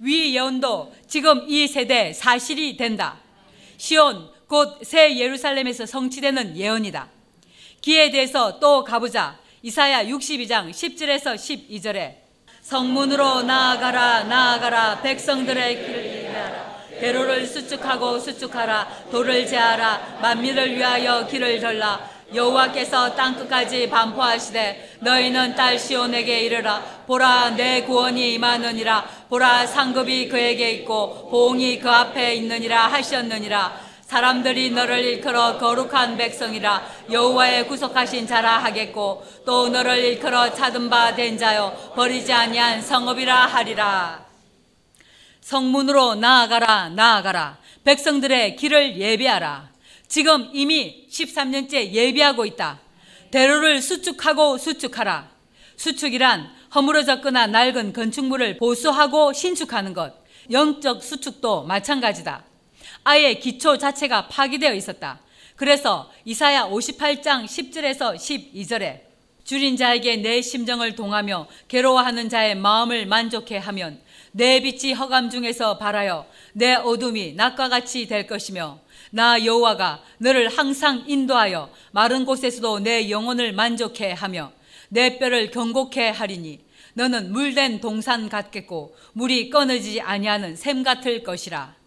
위 예언도 지금 이 세대 사실이 된다. 시온 곧 새 예루살렘에서 성취되는 예언이다. 기에 대해서 또 가보자. 이사야 62장 10절에서 12절에 성문으로 나아가라 나아가라 백성들의 길을 예배하라 대로를 수축하고 수축하라 돌을 제하라 만민을 위하여 길을 절라 여호와께서 땅 끝까지 반포하시되 너희는 딸 시온에게 이르라. 보라 내 구원이 임하느니라. 보라 상급이 그에게 있고 보응이 그 앞에 있느니라 하셨느니라. 사람들이 너를 일컬어 거룩한 백성이라 여호와의 구속하신 자라 하겠고 또 너를 일컬어 찾은 바 된 자여 버리지 아니한 성읍이라 하리라. 성문으로 나아가라 나아가라. 백성들의 길을 예비하라 지금 이미 13년째 예비하고 있다. 대로를 수축하고 수축하라. 수축이란 허물어졌거나 낡은 건축물을 보수하고 신축하는 것. 영적 수축도 마찬가지다. 아예 기초 자체가 파기되어 있었다. 그래서 이사야 58장 10절에서 12절에 줄인 자에게 내 심정을 동하며 괴로워하는 자의 마음을 만족해 하면 내 빛이 허감 중에서 발하여 내 어둠이 낮과 같이 될 것이며 나 여호와가 너를 항상 인도하여 마른 곳에서도 내 영혼을 만족해 하며 내 뼈를 경곡해 하리니 너는 물된 동산 같겠고 물이 끊어지지 아니하는 샘 같을 것이라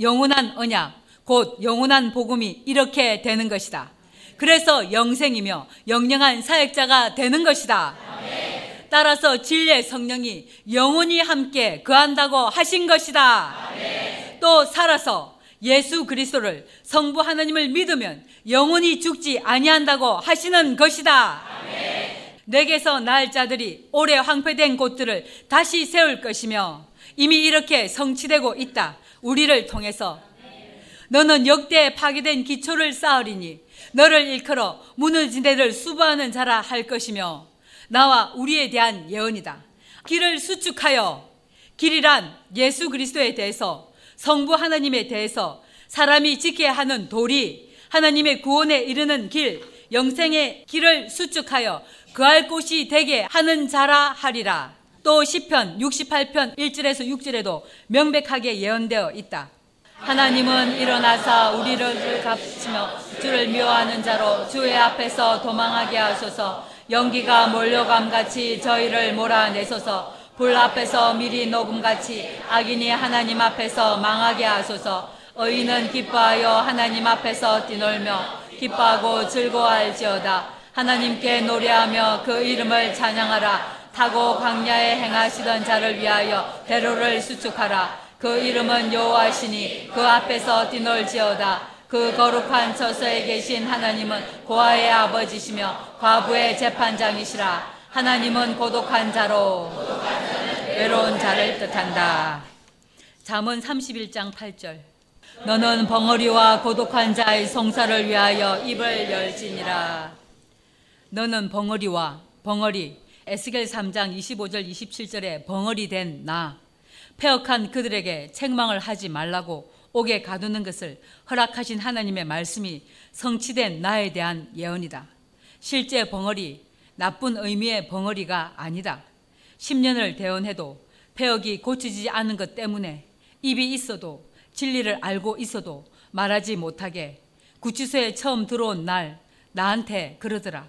영원한 언약, 곧 영원한 복음이 이렇게 되는 것이다. 그래서 영생이며 영영한 사역자가 되는 것이다. 따라서 진리의 성령이 영원히 함께 거한다고 하신 것이다. 또 살아서 예수 그리스도를 성부 하나님을 믿으면 영원히 죽지 아니한다고 하시는 것이다. 내게서 날 자들이 오래 황폐된 곳들을 다시 세울 것이며 이미 이렇게 성취되고 있다. 우리를 통해서 너는 역대 파괴된 기초를 쌓으리니 너를 일컬어 무너진 데를 수부하는 자라 할 것이며 나와 우리에 대한 예언이다. 길을 수축하여 길이란 예수 그리스도에 대해서 성부 하나님에 대해서 사람이 지켜야 하는 도리 하나님의 구원에 이르는 길 영생의 길을 수축하여 그할 곳이 되게 하는 자라 하리라. 또 시편 68편 1절에서 6절에도 명백하게 예언되어 있다. 하나님은 일어나사 우리를 갚으시며 주를 미워하는 자로 주의 앞에서 도망하게 하소서 연기가 몰려감 같이 저희를 몰아내소서 불 앞에서 미리 녹음같이 악인이 하나님 앞에서 망하게 하소서 의인은 기뻐하여 하나님 앞에서 뛰놀며 기뻐하고 즐거워할지어다 하나님께 노래하며 그 이름을 찬양하라 타고 광야에 행하시던 자를 위하여 대로를 수축하라. 그 이름은 여호와시니 그 앞에서 뛰놀지어다. 그 거룩한 처소에 계신 하나님은 고아의 아버지시며 과부의 재판장이시라. 하나님은 고독한 자로 외로운 자를 뜻한다. 잠언 31장 8절. 너는 벙어리와 고독한 자의 송사를 위하여 입을 열지니라. 너는 벙어리와 벙어리 에스겔 3장 25절 27절에 벙어리 된 나, 폐역한 그들에게 책망을 하지 말라고 옥에 가두는 것을 허락하신 하나님의 말씀이 성취된 나에 대한 예언이다. 실제 벙어리, 나쁜 의미의 벙어리가 아니다. 10년을 대원해도 폐역이 고치지 않은 것 때문에 입이 있어도 진리를 알고 있어도 말하지 못하게 구치소에 처음 들어온 날 나한테 그러더라.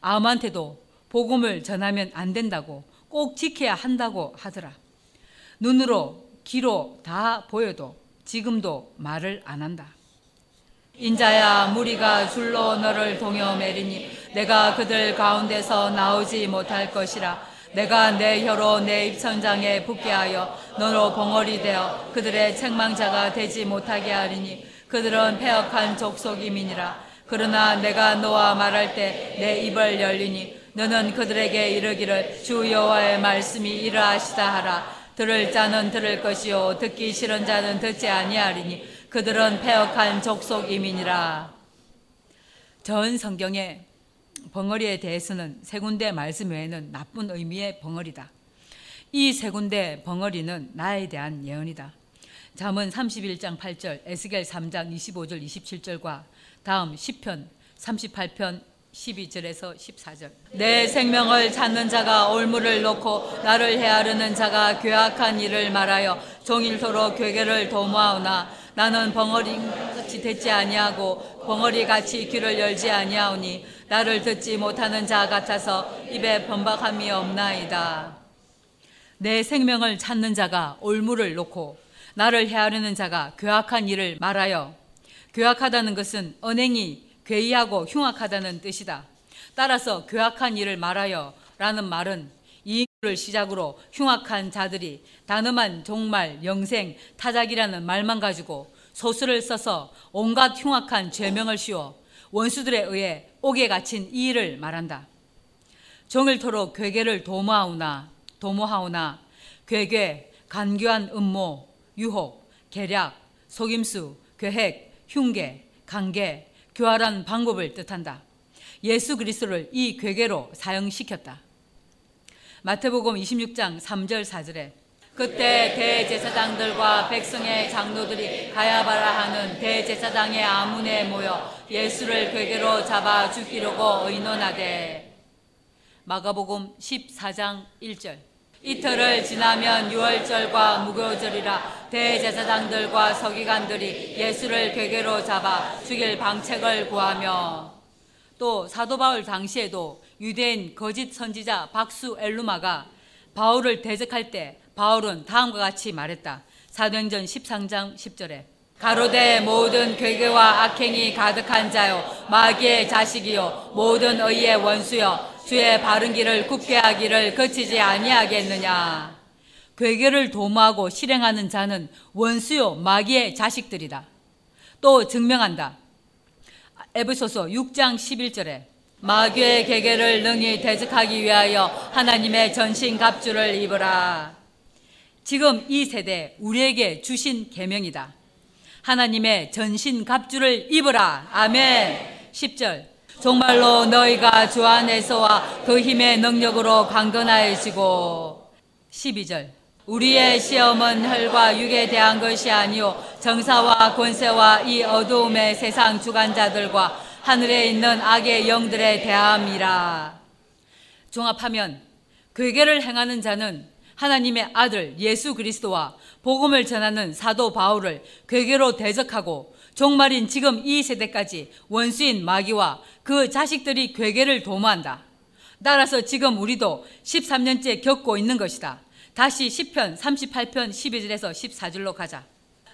아무한테도 복음을 전하면 안 된다고 꼭 지켜야 한다고 하더라. 눈으로 귀로 다 보여도 지금도 말을 안 한다. 인자야 무리가 줄로 너를 동여 매리니 내가 그들 가운데서 나오지 못할 것이라. 내가 내 혀로 내 입천장에 붙게 하여 너로 봉어리 되어 그들의 책망자가 되지 못하게 하리니 그들은 폐역한 족속임이니라. 그러나 내가 너와 말할 때 내 입을 열리니 너는 그들에게 이르기를 주 여호와의 말씀이 이러하시다 하라. 들을 자는 들을 것이요 듣기 싫은 자는 듣지 아니하리니 그들은 폐역한 족속 이민이라 전 성경에 벙어리에 대해서는 세 군데 말씀 외에는 나쁜 의미의 벙어리다. 이 세 군데 벙어리는 나에 대한 예언이다. 잠언 31장 8절, 에스겔 3장 25절 27절과 다음 10편 38편 12절에서 14절. 내 생명을 찾는 자가 올무를 놓고 나를 헤아르는 자가 괴악한 일을 말하여 종일토록 괴계를 도모하오나 나는 벙어리 같이 듣지 아니하고 벙어리 같이 귀를 열지 아니하오니 나를 듣지 못하는 자 같아서 입에 번박함이 없나이다. 내 생명을 찾는 자가 올무를 놓고 나를 헤아르는 자가 괴악한 일을 말하여 괴악하다는 것은 언행이 괴이하고 흉악하다는 뜻이다. 따라서 괴악한 일을 말하여 라는 말은 이 를 시작으로 흉악한 자들이 단음한 종말, 영생, 타작이라는 말만 가지고 소수를 써서 온갖 흉악한 죄명을 씌워 원수들에 의해 옥에 갇힌 이 일을 말한다. 종일토록 괴계를 도모하오나 도모하오나 괴괴, 간교한 음모, 유혹, 계략, 속임수, 계획, 흉계, 관계, 교활한 방법을 뜻한다. 예수 그리스도를 이 괴계로 사용시켰다. 마태복음 26장 3절 4절에 그때 대제사장들과 백성의 장로들이 가야바라 하는 대제사장의 아문에 모여 예수를 괴계로 잡아 죽이려고 의논하되 마가복음 14장 1절 이틀을 지나면 유월절과 무교절이라 대제사장들과 서기관들이 예수를 괴계로 잡아 죽일 방책을 구하며 또 사도 바울 당시에도 유대인 거짓 선지자 박수 엘루마가 바울을 대적할 때 바울은 다음과 같이 말했다. 사도행전 13장 10절에 가로대 모든 괴계와 악행이 가득한 자요 마귀의 자식이요 모든 의의 원수여 주의 바른 길을 굽게 하기를 거치지 아니하겠느냐. 괴계를 도모하고 실행하는 자는 원수요 마귀의 자식들이다. 또 증명한다. 에베소서 6장 11절에 마귀의 계계를 능히 대적하기 위하여 하나님의 전신 갑주를 입으라. 지금 이 세대 우리에게 주신 계명이다. 하나님의 전신 갑주를 입으라. 아멘. 10절 정말로 너희가 주 안에서와 그 힘의 능력으로 강건하여지고 12절 우리의 시험은 혈과 육에 대한 것이 아니요 정사와 권세와 이 어두움의 세상 주관자들과 하늘에 있는 악의 영들에 대함이라 종합하면 괴계를 행하는 자는 하나님의 아들 예수 그리스도와 복음을 전하는 사도 바울을 괴계로 대적하고 종말인 지금 이 세대까지 원수인 마귀와 그 자식들이 괴계를 도모한다. 따라서 지금 우리도 13년째 겪고 있는 것이다. 다시 10편 38편 12절에서 14절로 가자.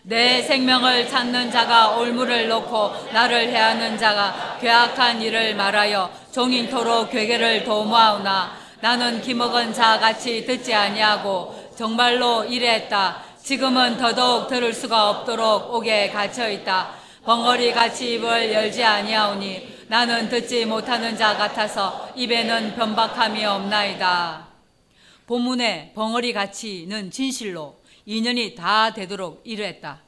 내 생명을 찾는 자가 올무를 놓고 나를 해하는 자가 괴악한 일을 말하여 종인토록 괴계를 도모하오나 나는 기먹은 자같이 듣지 아니하고 정말로 이랬다. 지금은 더더욱 들을 수가 없도록 옥에 갇혀 있다. 벙어리 같이 입을 열지 아니하오니 나는 듣지 못하는 자 같아서 입에는 변박함이 없나이다. 본문에 벙어리 같이는 진실로 인연이 다 되도록 이르했다.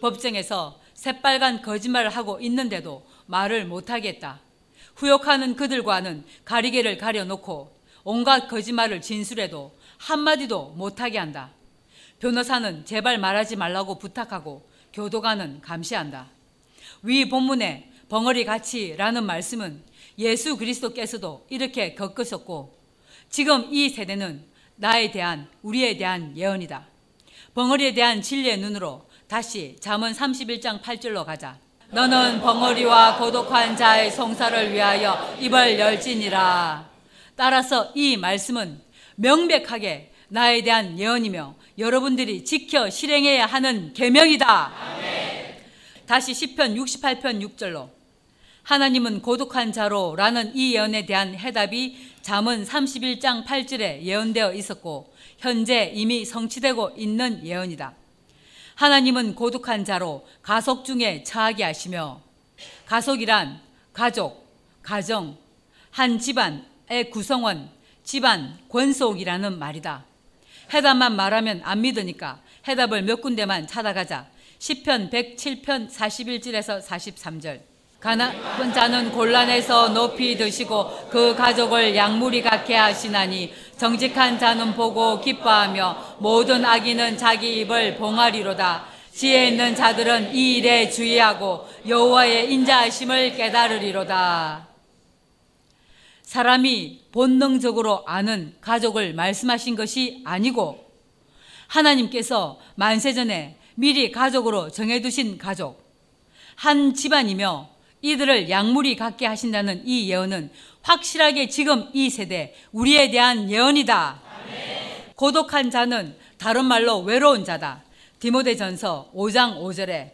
법정에서 새빨간 거짓말을 하고 있는데도 말을 못하겠다. 후욕하는 그들과는 가리개를 가려놓고 온갖 거짓말을 진술해도 한마디도 못하게 한다. 변호사는 제발 말하지 말라고 부탁하고 교도관은 감시한다. 위 본문에 벙어리 같이라는 말씀은 예수 그리스도께서도 이렇게 겪으셨고 지금 이 세대는 나에 대한 우리에 대한 예언이다. 벙어리에 대한 진리의 눈으로 다시 잠언 31장 8절로 가자. 너는 벙어리와 고독한 자의 송사를 위하여 입을 열지니라. 따라서 이 말씀은 명백하게 나에 대한 예언이며 여러분들이 지켜 실행해야 하는 계명이다. 다시 시편 68편 6절로 하나님은 고독한 자로라는 이 예언에 대한 해답이 잠언 31장 8절에 예언되어 있었고 현재 이미 성취되고 있는 예언이다. 하나님은 고독한 자로 가속 중에 처하게 하시며 가속이란 가족, 가정, 한 집안의 구성원, 집안, 권속이라는 말이다. 해답만 말하면 안 믿으니까 해답을 몇 군데만 찾아가자. 10편 107편 41절에서 43절. 가난한 자는 곤란해서 높이 드시고 그 가족을 양무리 갖게 하시나니 정직한 자는 보고 기뻐하며 모든 악인은 자기 입을 봉하리로다. 지혜 있는 자들은 이 일에 주의하고 여호와의 인자하심을 깨달으리로다. 사람이 본능적으로 아는 가족을 말씀하신 것이 아니고 하나님께서 만세전에 미리 가족으로 정해두신 가족, 한 집안이며 이들을 약물이 갖게 하신다는 이 예언은 확실하게 지금 이 세대 우리에 대한 예언이다. 고독한 자는 다른 말로 외로운 자다. 디모데전서 5장 5절에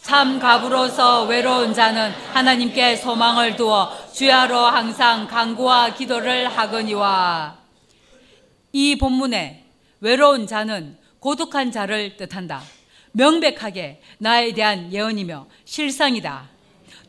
참 가부로서 외로운 자는 하나님께 소망을 두어 주야로 항상 간구와 기도를 하거니와 이 본문에 외로운 자는 고독한 자를 뜻한다. 명백하게 나에 대한 예언이며 실상이다.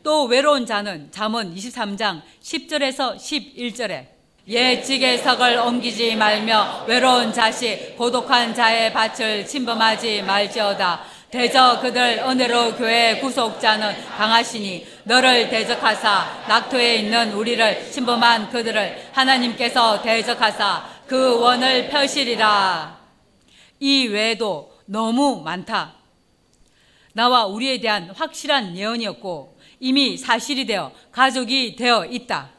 또 외로운 자는 잠언 23장 10절에서 11절에 예측의 석을 옮기지 말며 외로운 자식 고독한 자의 밭을 침범하지 말지어다. 대저 그들 은혜로 교회 구속자는 강하시니 너를 대적하사 낙토에 있는 우리를 침범한 그들을 하나님께서 대적하사 그 원을 펴시리라. 이 외에도 너무 많다. 나와 우리에 대한 확실한 예언이었고 이미 사실이 되어 가족이 되어 있다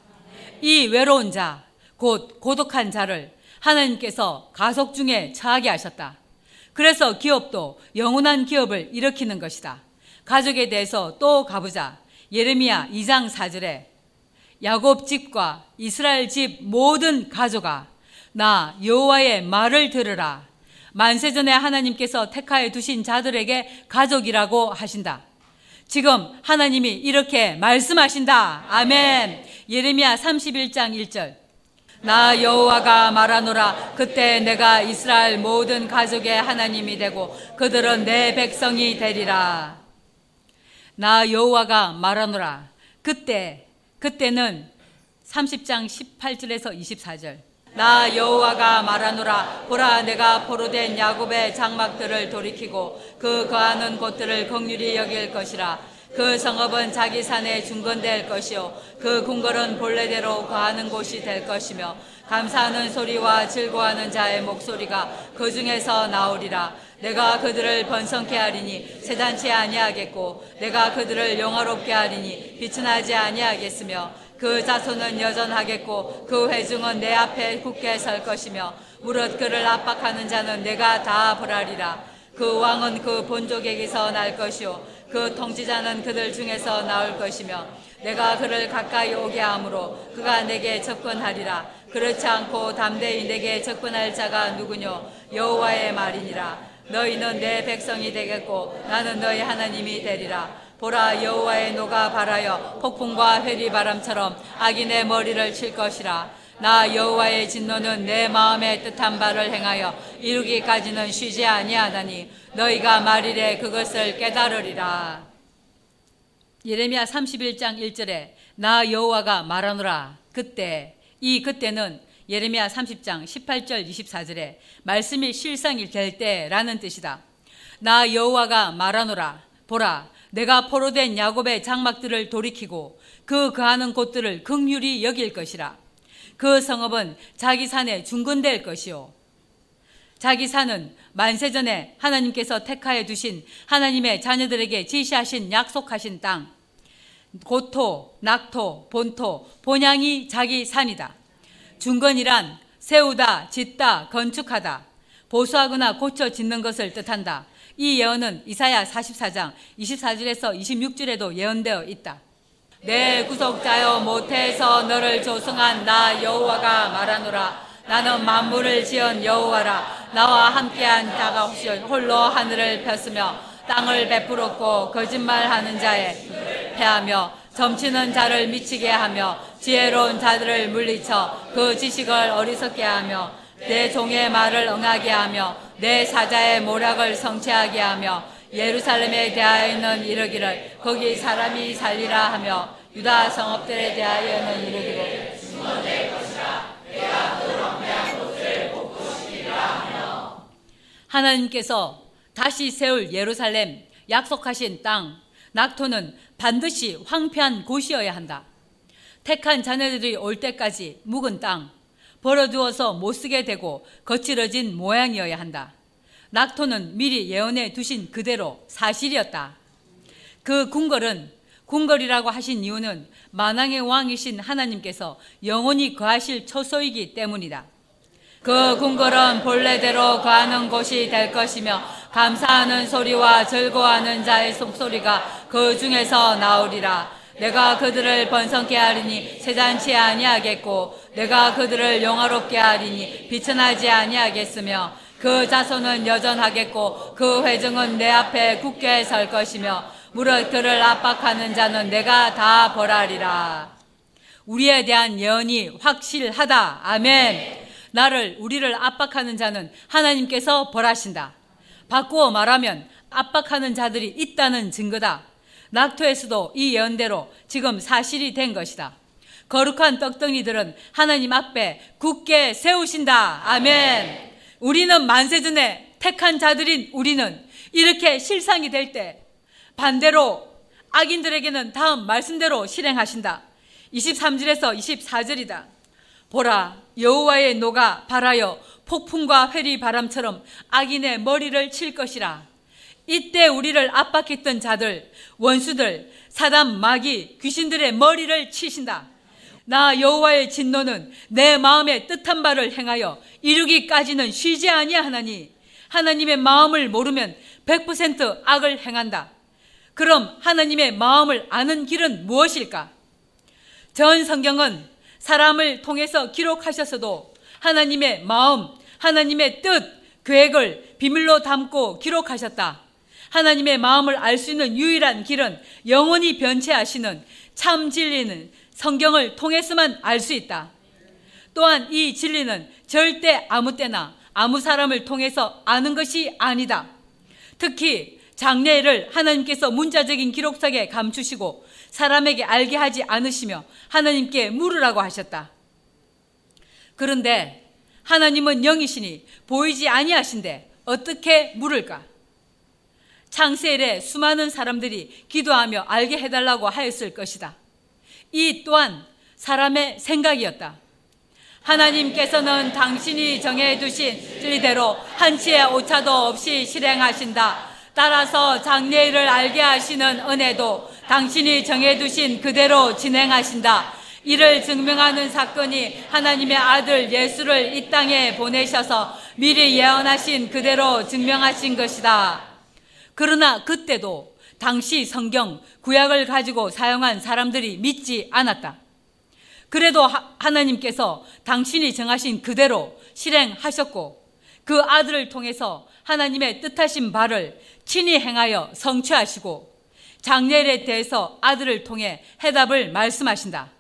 이 외로운 자 곧 고독한 자를 하나님께서 가속 중에 처하게 하셨다 그래서 기업도 영원한 기업을 일으키는 것이다. 가족에 대해서 또 가보자. 예레미야 2장 4절에 야곱 집과 이스라엘 집 모든 가족아 나 여호와의 말을 들으라. 만세전에 하나님께서 택하여 두신 자들에게 가족이라고 하신다. 지금 하나님이 이렇게 말씀하신다. 아멘. 예레미야 31장 1절. 나 여호와가 말하노라 그때 내가 이스라엘 모든 가족의 하나님이 되고 그들은 내 백성이 되리라 나 여호와가 말하노라 그때 그때는 30장 18절에서 24절 나 여호와가 말하노라. 보라 내가 포로된 야곱의 장막들을 돌이키고 그 거하는 곳들을 극률히 여길 것이라. 그 성읍은 자기 산에 중건될 것이요. 그 궁궐은 본래대로 거하는 곳이 될 것이며 감사하는 소리와 즐거워하는 자의 목소리가 그 중에서 나오리라. 내가 그들을 번성케 하리니 세단치 아니하겠고 내가 그들을 영화롭게 하리니 빛은 하지 아니하겠으며 그 자손은 여전하겠고 그 회중은 내 앞에 굳게 설 것이며 무릇 그를 압박하는 자는 내가 다 벌하리라. 그 왕은 그 본족에게서 날 것이요. 그 통치자는 그들 중에서 나올 것이며 내가 그를 가까이 오게 하므로 그가 내게 접근하리라. 그렇지 않고 담대히 내게 접근할 자가 누구뇨? 여호와의 말이니라. 너희는 내 백성이 되겠고 나는 너희 하나님이 되리라 보라 여호와의 노가 발하여 폭풍과 회리바람처럼 악인의 머리를 칠 것이라 나 여호와의 진노는 내 마음에 뜻한 바를 행하여 이루기까지는 쉬지 아니하다니 너희가 말이래 그것을 깨달으리라. 예레미야 31장 1절에 나 여호와가 말하노라 그때 이 그때는 예레미야 30장 18절 24절에 말씀이 실상이 될 때라는 뜻이다. 나 여호와가 말하노라 보라 내가 포로된 야곱의 장막들을 돌이키고 그 거하는 곳들을 극률이 여길 것이라 그 성읍은 자기 산에 중건될 것이요. 자기 산은 만세전에 하나님께서 택하여 두신 하나님의 자녀들에게 지시하신 약속하신 땅, 고토, 낙토, 본토, 본향이 자기 산이다. 중건이란 세우다, 짓다, 건축하다, 보수하거나 고쳐 짓는 것을 뜻한다. 이 예언은 이사야 44장 24절에서 26절에도 예언되어 있다. 내 구속자여 못해서 너를 조성한 나 여호와가 말하노라 나는 만물을 지은 여호와라 나와 함께한 자가 혹시 홀로 하늘을 폈으며 땅을 베풀었고 거짓말하는 자에 패하며 점치는 자를 미치게 하며 지혜로운 자들을 물리쳐 그 지식을 어리석게 하며 내 종의 말을 응하게 하며 내 사자의 모략을 성취하게 하며 예루살렘에 대하여는 이르기를 거기 사람이 살리라 하며 유다 성읍들에 대하여는 이르기를 하나님께서 다시 세울 예루살렘 약속하신 땅 낙토는 반드시 황폐한 곳이어야 한다. 택한 자녀들이 올 때까지 묵은 땅 벌어두어서 못 쓰게 되고 거칠어진 모양이어야 한다. 낙토는 미리 예언해 두신 그대로 사실이었다. 그 궁궐은 궁궐이라고 하신 이유는 만왕의 왕이신 하나님께서 영원히 거하실 처소이기 때문이다. 그 궁궐은 본래대로 거하는 곳이 될 것이며 감사하는 소리와 즐거워하는 자의 속소리가 그 중에서 나오리라. 내가 그들을 번성케 하리니 세잔치 아니하겠고 내가 그들을 영화롭게 하리니 비천하지 아니하겠으며 그 자손은 여전하겠고 그 회중은 내 앞에 굳게 설 것이며 무릇 그를 압박하는 자는 내가 다 벌하리라. 우리에 대한 예언이 확실하다. 아멘. 나를 우리를 압박하는 자는 하나님께서 벌하신다. 바꾸어 말하면 압박하는 자들이 있다는 증거다. 낙토에서도 이 예언대로 지금 사실이 된 것이다. 거룩한 떡덩이들은 하나님 앞에 굳게 세우신다. 아멘. 우리는 만세전에 택한 자들인 우리는 이렇게 실상이 될 때 반대로 악인들에게는 다음 말씀대로 실행하신다. 23절에서 24절이다. 보라 여호와의 노가 발하여 폭풍과 회리 바람처럼 악인의 머리를 칠 것이라. 이때 우리를 압박했던 자들, 원수들, 사단, 마귀, 귀신들의 머리를 치신다. 나 여호와의 진노는 내 마음의 뜻한 바를 행하여 이루기까지는 쉬지 아니하나니 하나님의 마음을 모르면 100% 악을 행한다. 그럼 하나님의 마음을 아는 길은 무엇일까? 전 성경은 사람을 통해서 기록하셨어도 하나님의 마음, 하나님의 뜻, 계획을 비밀로 담고 기록하셨다. 하나님의 마음을 알 수 있는 유일한 길은 영원히 변체하시는 참 진리는 성경을 통해서만 알 수 있다. 또한 이 진리는 절대 아무 때나 아무 사람을 통해서 아는 것이 아니다. 특히 장례를 하나님께서 문자적인 기록상에 감추시고 사람에게 알게 하지 않으시며 하나님께 물으라고 하셨다. 그런데 하나님은 영이시니 보이지 아니하신데 어떻게 물을까? 창세일에 수많은 사람들이 기도하며 알게 해달라고 하였을 것이다. 이 또한 사람의 생각이었다. 하나님께서는 당신이 정해두신 진리대로 한치의 오차도 없이 실행하신다. 따라서 장례일을 알게 하시는 은혜도 당신이 정해두신 그대로 진행하신다. 이를 증명하는 사건이 하나님의 아들 예수를 이 땅에 보내셔서 미리 예언하신 그대로 증명하신 것이다. 그러나 그때도 당시 성경 구약을 가지고 사용한 사람들이 믿지 않았다. 그래도 하나님께서 당신이 정하신 그대로 실행하셨고 그 아들을 통해서 하나님의 뜻하신 바를 친히 행하여 성취하시고 장례일에 대해서 아들을 통해 해답을 말씀하신다.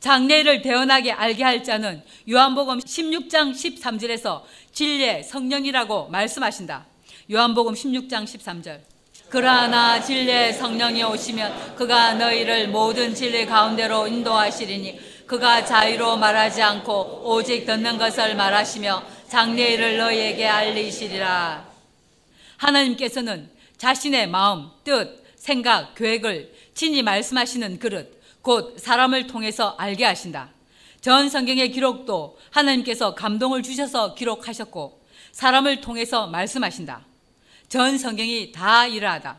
장례를 대언하게 알게 할 자는 요한복음 16장 13절에서 진리의 성령이라고 말씀하신다. 요한복음 16장 13절. 그러나 진리의 성령이 오시면 그가 너희를 모든 진리 가운데로 인도하시리니 그가 자유로 말하지 않고 오직 듣는 것을 말하시며 장례일을 너희에게 알리시리라. 하나님께서는 자신의 마음, 뜻, 생각, 계획을 친히 말씀하시는 그릇, 곧 사람을 통해서 알게 하신다. 전 성경의 기록도 하나님께서 감동을 주셔서 기록하셨고 사람을 통해서 말씀하신다. 전 성경이 다 이러하다.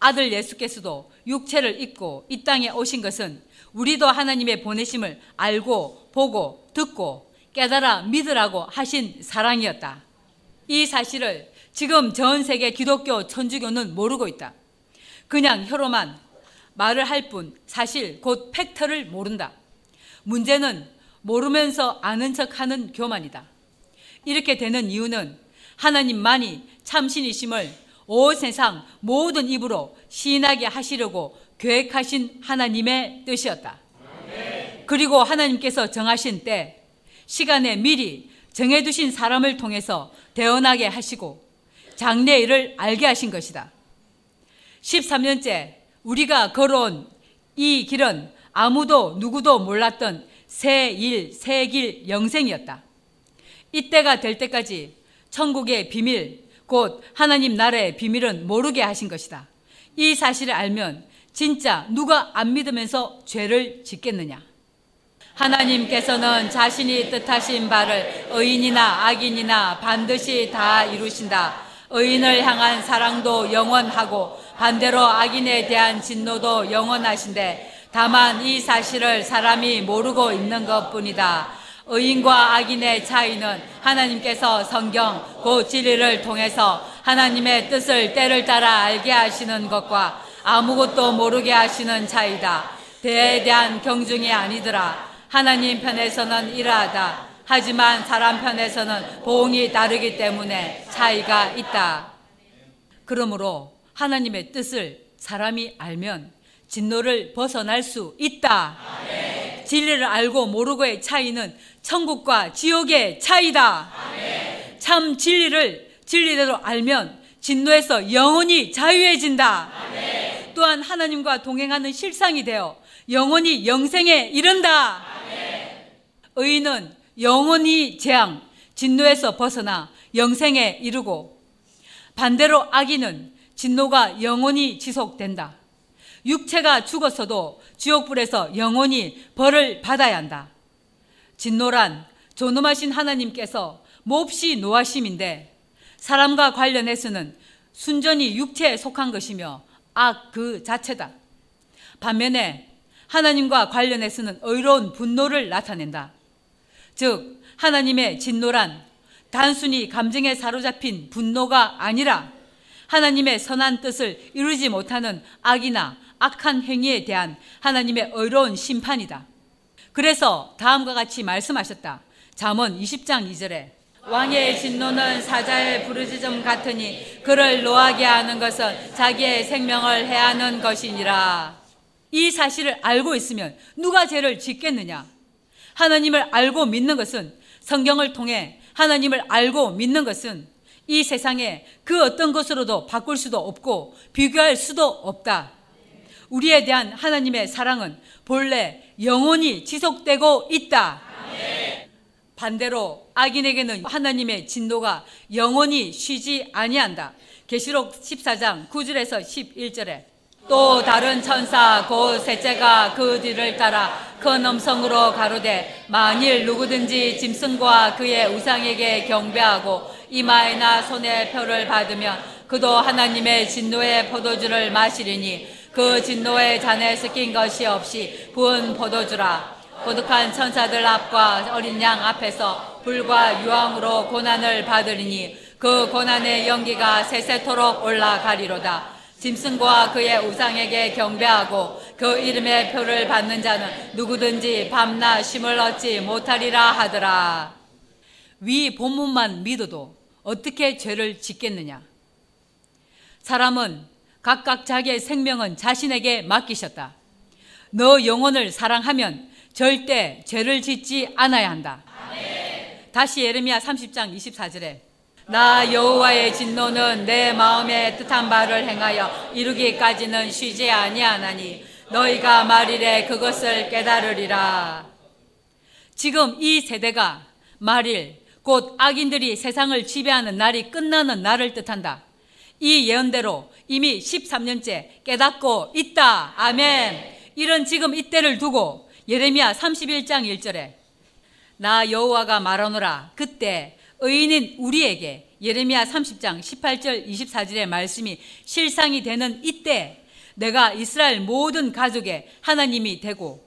아들 예수께서도 육체를 입고 이 땅에 오신 것은 우리도 하나님의 보내심을 알고 보고 듣고 깨달아 믿으라고 하신 사랑이었다. 이 사실을 지금 전 세계 기독교 천주교는 모르고 있다. 그냥 혀로만 말을 할 뿐 사실 곧 팩트를 모른다. 문제는 모르면서 아는 척 하는 교만이다. 이렇게 되는 이유는 하나님만이 참신이심을 온 세상 모든 입으로 시인하게 하시려고 계획하신 하나님의 뜻이었다. 그리고 하나님께서 정하신 때 시간에 미리 정해두신 사람을 통해서 대언하게 하시고 장래 일을 알게 하신 것이다. 13년째 우리가 걸어온 이 길은 아무도 누구도 몰랐던 새 일, 새 길 영생이었다. 이때가 될 때까지 천국의 비밀, 곧 하나님 나라의 비밀은 모르게 하신 것이다. 이 사실을 알면 진짜 누가 안 믿으면서 죄를 짓겠느냐? 하나님께서는 자신이 뜻하신 바를 의인이나 악인이나 반드시 다 이루신다. 의인을 향한 사랑도 영원하고 반대로 악인에 대한 진노도 영원하신데 다만 이 사실을 사람이 모르고 있는 것 뿐이다. 의인과 악인의 차이는 하나님께서 성경, 그 진리를 통해서 하나님의 뜻을 때를 따라 알게 하시는 것과 아무것도 모르게 하시는 차이다. 대에 대한 경중이 아니더라. 하나님 편에서는 이러하다. 하지만 사람 편에서는 보응이 다르기 때문에 차이가 있다. 그러므로 하나님의 뜻을 사람이 알면 진노를 벗어날 수 있다. 아멘. 진리를 알고 모르고의 차이는 천국과 지옥의 차이다. 아멘. 참 진리를 진리대로 알면 진노에서 영원히 자유해진다. 아멘. 또한 하나님과 동행하는 실상이 되어 영원히 영생에 이른다. 의인은 영원히 재앙, 진노에서 벗어나 영생에 이르고 반대로 악인은 진노가 영원히 지속된다. 육체가 죽었어도 지옥불에서 영원히 벌을 받아야 한다. 진노란 존엄하신 하나님께서 몹시 노하심인데 사람과 관련해서는 순전히 육체에 속한 것이며 악 그 자체다. 반면에 하나님과 관련해서는 의로운 분노를 나타낸다. 즉, 하나님의 진노란 단순히 감정에 사로잡힌 분노가 아니라 하나님의 선한 뜻을 이루지 못하는 악이나 악한 행위에 대한 하나님의 의로운 심판이다. 그래서 다음과 같이 말씀하셨다. 잠언 20장 2절에 왕의 진노는 사자의 부르짖음 같으니 그를 노하게 하는 것은 자기의 생명을 해하는 것이니라. 이 사실을 알고 있으면 누가 죄를 짓겠느냐? 하나님을 알고 믿는 것은 성경을 통해 하나님을 알고 믿는 것은 이 세상에 그 어떤 것으로도 바꿀 수도 없고 비교할 수도 없다. 우리에 대한 하나님의 사랑은 본래 영원히 지속되고 있다. 반대로 악인에게는 하나님의 진노가 영원히 쉬지 아니한다. 계시록 14장 9절에서 11절에 또 다른 천사 곧 셋째가 그 뒤를 따라 큰 음성으로 가로되 만일 누구든지 짐승과 그의 우상에게 경배하고 이마에나 손에 표를 받으면 그도 하나님의 진노의 포도주를 마시리니 그 진노의 잔에 섞인 것이 없이 부은 포도주라 고독한 천사들 앞과 어린 양 앞에서 불과 유황으로 고난을 받으리니 그 고난의 연기가 세세토록 올라가리로다 짐승과 그의 우상에게 경배하고 그 이름의 표를 받는 자는 누구든지 밤낮 쉼을 얻지 못하리라 하더라. 위 본문만 믿어도 어떻게 죄를 짓겠느냐? 사람은 각각 자기의 생명은 자신에게 맡기셨다. 너 영혼을 사랑하면 절대 죄를 짓지 않아야 한다. 다시 예레미야 30장 24절에 나 여호와의 진노는 내 마음에 뜻한 바를 행하여 이루기까지는 쉬지 아니하나니 너희가 말일에 그것을 깨달으리라. 지금 이 세대가 말일 곧 악인들이 세상을 지배하는 날이 끝나는 날을 뜻한다. 이 예언대로 이미 13년째 깨닫고 있다. 아멘. 이런 지금 이때를 두고 예레미야 31장 1절에 나 여호와가 말하노라 그때 의인인 우리에게 예레미야 30장 18절 24절의 말씀이 실상이 되는 이때 내가 이스라엘 모든 가족의 하나님이 되고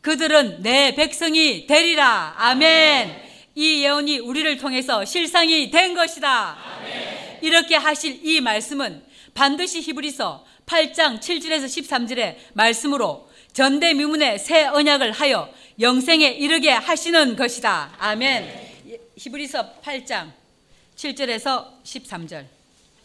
그들은 내 백성이 되리라. 아멘. 이 예언이 우리를 통해서 실상이 된 것이다. 아멘. 이렇게 하실 이 말씀은 반드시 히브리서 8장 7절에서 13절의 말씀으로 전대미문의 새 언약을 하여 영생에 이르게 하시는 것이다. 아멘. 히브리서 8장 7절에서 13절.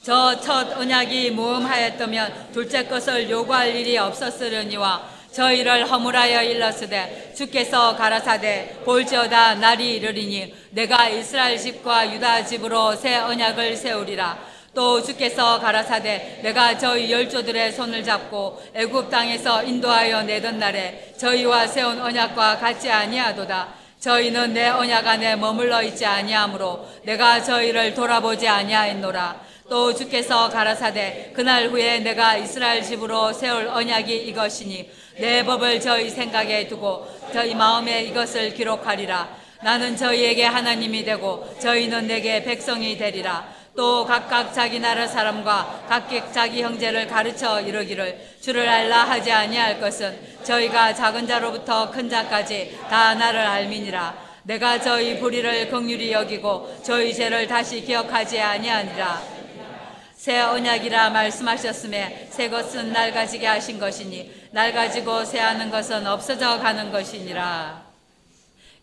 저 첫 언약이 무음하였다면 둘째 것을 요구할 일이 없었으려니와 저희를 허물하여 일렀으되 주께서 가라사대 볼지어다 날이 이르리니 내가 이스라엘 집과 유다 집으로 새 언약을 세우리라 또 주께서 가라사대 내가 저희 열조들의 손을 잡고 애굽 땅에서 인도하여 내던 날에 저희와 세운 언약과 같지 아니하도다 저희는 내 언약 안에 머물러 있지 아니하므로 내가 저희를 돌아보지 아니하였노라 또 주께서 가라사대 그날 후에 내가 이스라엘 집으로 세울 언약이 이것이니 내 법을 저희 생각에 두고 저희 마음에 이것을 기록하리라. 나는 저희에게 하나님이 되고 저희는 내게 백성이 되리라. 또 각각 자기 나라 사람과 각각 자기 형제를 가르쳐 이르기를 주를 알라 하지 아니할 것은 저희가 작은 자로부터 큰 자까지 다 나를 알미니라. 내가 저희 불의를 긍휼히 여기고 저희 죄를 다시 기억하지 아니하니라. 새 언약이라 말씀하셨음에 새 것은 낡아지게 하신 것이니 낡아지고 새하는 것은 없어져 가는 것이니라.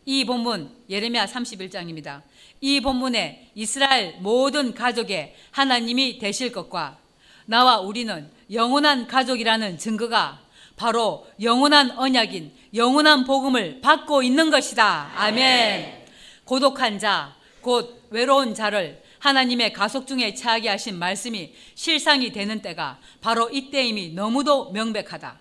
이 본문 예레미야 31장입니다. 이 본문에 이스라엘 모든 가족의 하나님이 되실 것과 나와 우리는 영원한 가족이라는 증거가 바로 영원한 언약인 영원한 복음을 받고 있는 것이다. 아멘. 고독한 자, 곧 외로운 자를 하나님의 가속 중에 처하게 하신 말씀이 실상이 되는 때가 바로 이때임이 너무도 명백하다.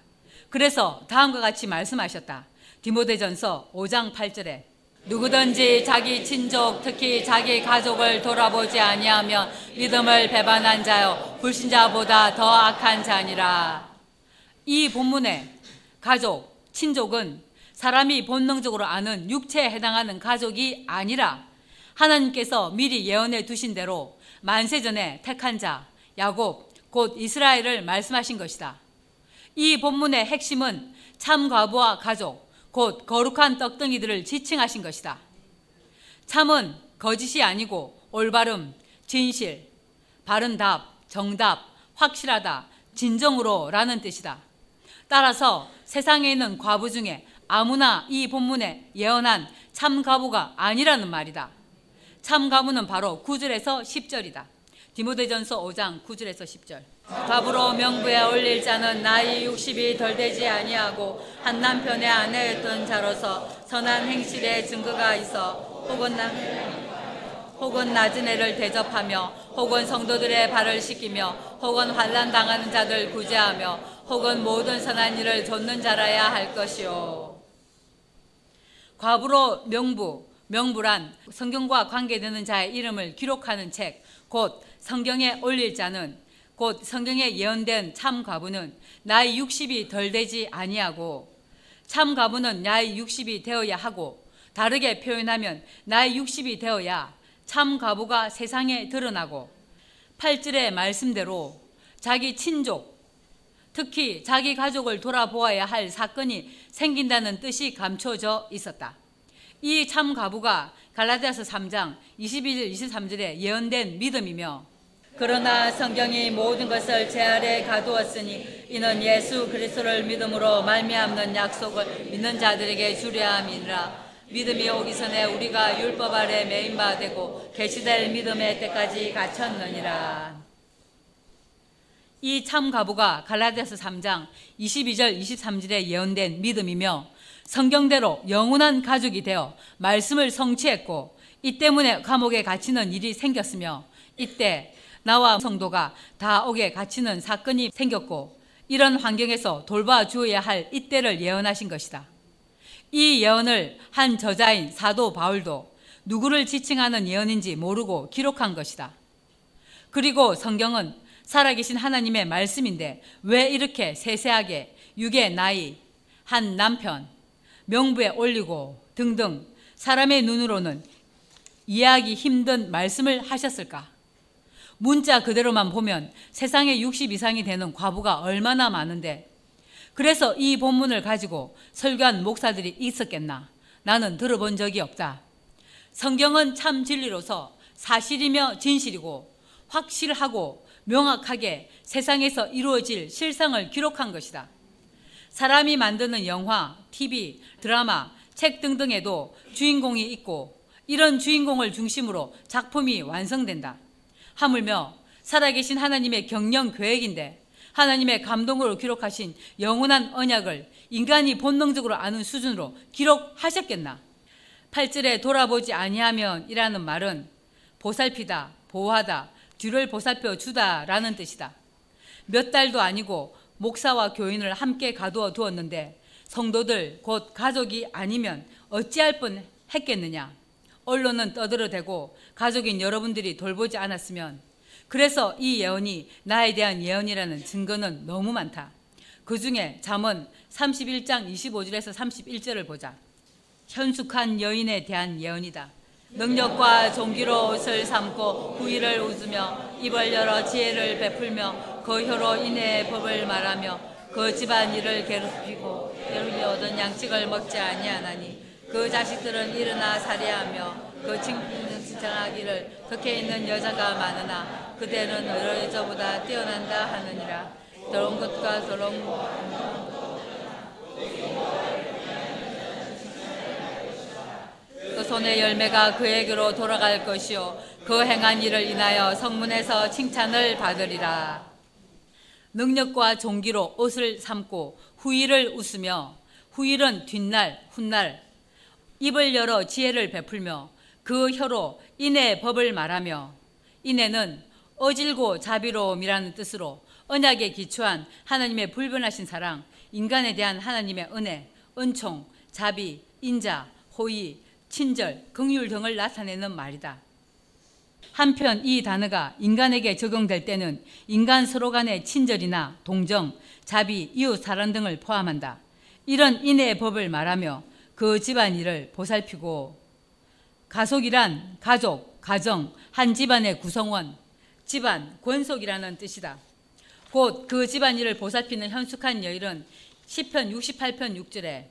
그래서 다음과 같이 말씀하셨다. 디모데전서 5장 8절에 누구든지 자기 친족 특히 자기 가족을 돌아보지 아니하면 믿음을 배반한 자요 불신자보다 더 악한 자니라. 이 본문에 가족, 친족은 사람이 본능적으로 아는 육체에 해당하는 가족이 아니라 하나님께서 미리 예언해 두신 대로 만세 전에 택한 자 야곱 곧 이스라엘을 말씀하신 것이다. 이 본문의 핵심은 참 과부와 가족 곧 거룩한 떡덩이들을 지칭하신 것이다. 참은 거짓이 아니고 올바름, 진실, 바른 답, 정답, 확실하다, 진정으로 라는 뜻이다. 따라서 세상에 있는 과부 중에 아무나 이 본문에 예언한 참 과부가 아니라는 말이다. 참 과부는 바로 9절에서 10절이다. 디모데전서 5장 9절에서 10절. 과부로 명부에 올릴 자는 나이 60이 덜 되지 아니하고 한 남편의 아내였던 자로서 선한 행실에 증거가 있어 혹은 나 혹은 낮은 애를 대접하며 혹은 성도들의 발을 씻기며 혹은 환란 당하는 자들 구제하며 혹은 모든 선한 일을 돕는 자라야 할 것이요. 과부로 명부, 명부란 성경과 관계되는 자의 이름을 기록하는 책, 곧 성경에 올릴 자는 곧 성경에 예언된 참 과부는 나이 60이 덜 되지 아니하고 참 과부는 나이 60이 되어야 하고 다르게 표현하면 나이 60이 되어야 참 과부가 세상에 드러나고 8절의 말씀대로 자기 친족, 특히 자기 가족을 돌아보아야 할 사건이 생긴다는 뜻이 감춰져 있었다. 이 참 과부가 갈라디아서 3장 22절 23절에 예언된 믿음이며 그러나 성경이 모든 것을 제 아래 가두었으니 이는 예수 그리스도를 믿음으로 말미암는 약속을 믿는 자들에게 주려 함이니라 믿음이 오기 전에 우리가 율법 아래 매인 바 되고 계시될 믿음의 때까지 갇혔느니라. 이 참 가부가 갈라디아서 3장 22절 23절에 예언된 믿음이며 성경대로 영원한 가족이 되어 말씀을 성취했고 이 때문에 감옥에 갇히는 일이 생겼으며 이때 나와 성도가 다 옥에 갇히는 사건이 생겼고 이런 환경에서 돌봐 주어야 할 이때를 예언하신 것이다. 이 예언을 한 저자인 사도 바울도 누구를 지칭하는 예언인지 모르고 기록한 것이다. 그리고 성경은 살아계신 하나님의 말씀인데 왜 이렇게 세세하게 육의 나이, 한 남편, 명부에 올리고 등등 사람의 눈으로는 이해하기 힘든 말씀을 하셨을까? 문자 그대로만 보면 세상에 60 이상이 되는 과부가 얼마나 많은데 그래서 이 본문을 가지고 설교한 목사들이 있었겠나? 나는 들어본 적이 없다. 성경은 참 진리로서 사실이며 진실이고 확실하고 명확하게 세상에서 이루어질 실상을 기록한 것이다. 사람이 만드는 영화, TV, 드라마, 책 등등에도 주인공이 있고 이런 주인공을 중심으로 작품이 완성된다. 하물며 살아계신 하나님의 경영 계획인데 하나님의 감동으로 기록하신 영원한 언약을 인간이 본능적으로 아는 수준으로 기록하셨겠나? 8절에 돌아보지 아니하면 이라는 말은 보살피다, 보호하다, 뒤를 보살펴 주다라는 뜻이다. 몇 달도 아니고 목사와 교인을 함께 가두어 두었는데 성도들 곧 가족이 아니면 어찌할 뻔 했겠느냐? 언론은 떠들어대고 가족인 여러분들이 돌보지 않았으면 그래서 이 예언이 나에 대한 예언이라는 증거는 너무 많다. 그 중에 잠언 31장 25절에서 31절을 보자. 현숙한 여인에 대한 예언이다. 능력과 종기로 옷을 삼고 후일을 웃으며 입을 열어 지혜를 베풀며 그 혀로 인해의 법을 말하며 그 집안 일을 괴롭히고 괴롭히 얻은 양식을 먹지 아니하나니 그 자식들은 일어나 살해하며 그 칭찬하기를 덕에 있는 여자가 많으나 그대는 여자보다 뛰어난다 하느니라. 더러운 것과 더러운 그 손의 열매가 그에게로 돌아갈 것이요. 그 행한 일을 인하여 성문에서 칭찬을 받으리라. 능력과 종기로 옷을 삼고 후일을 웃으며 후일은 뒷날 훗날 입을 열어 지혜를 베풀며 그 혀로 인의 법을 말하며 인애는 어질고 자비로움이라는 뜻으로 언약에 기초한 하나님의 불변하신 사랑, 인간에 대한 하나님의 은혜, 은총, 자비, 인자, 호의, 친절, 긍휼 등을 나타내는 말이다. 한편 이 단어가 인간에게 적용될 때는 인간 서로 간의 친절이나 동정, 자비, 이웃 사랑 등을 포함한다. 이런 인애의 법을 말하며 그 집안 일을 보살피고 가족이란 가족, 가정, 한 집안의 구성원, 집안, 권속이라는 뜻이다. 곧 그 집안 일을 보살피는 현숙한 여인은 시편 68편 6절에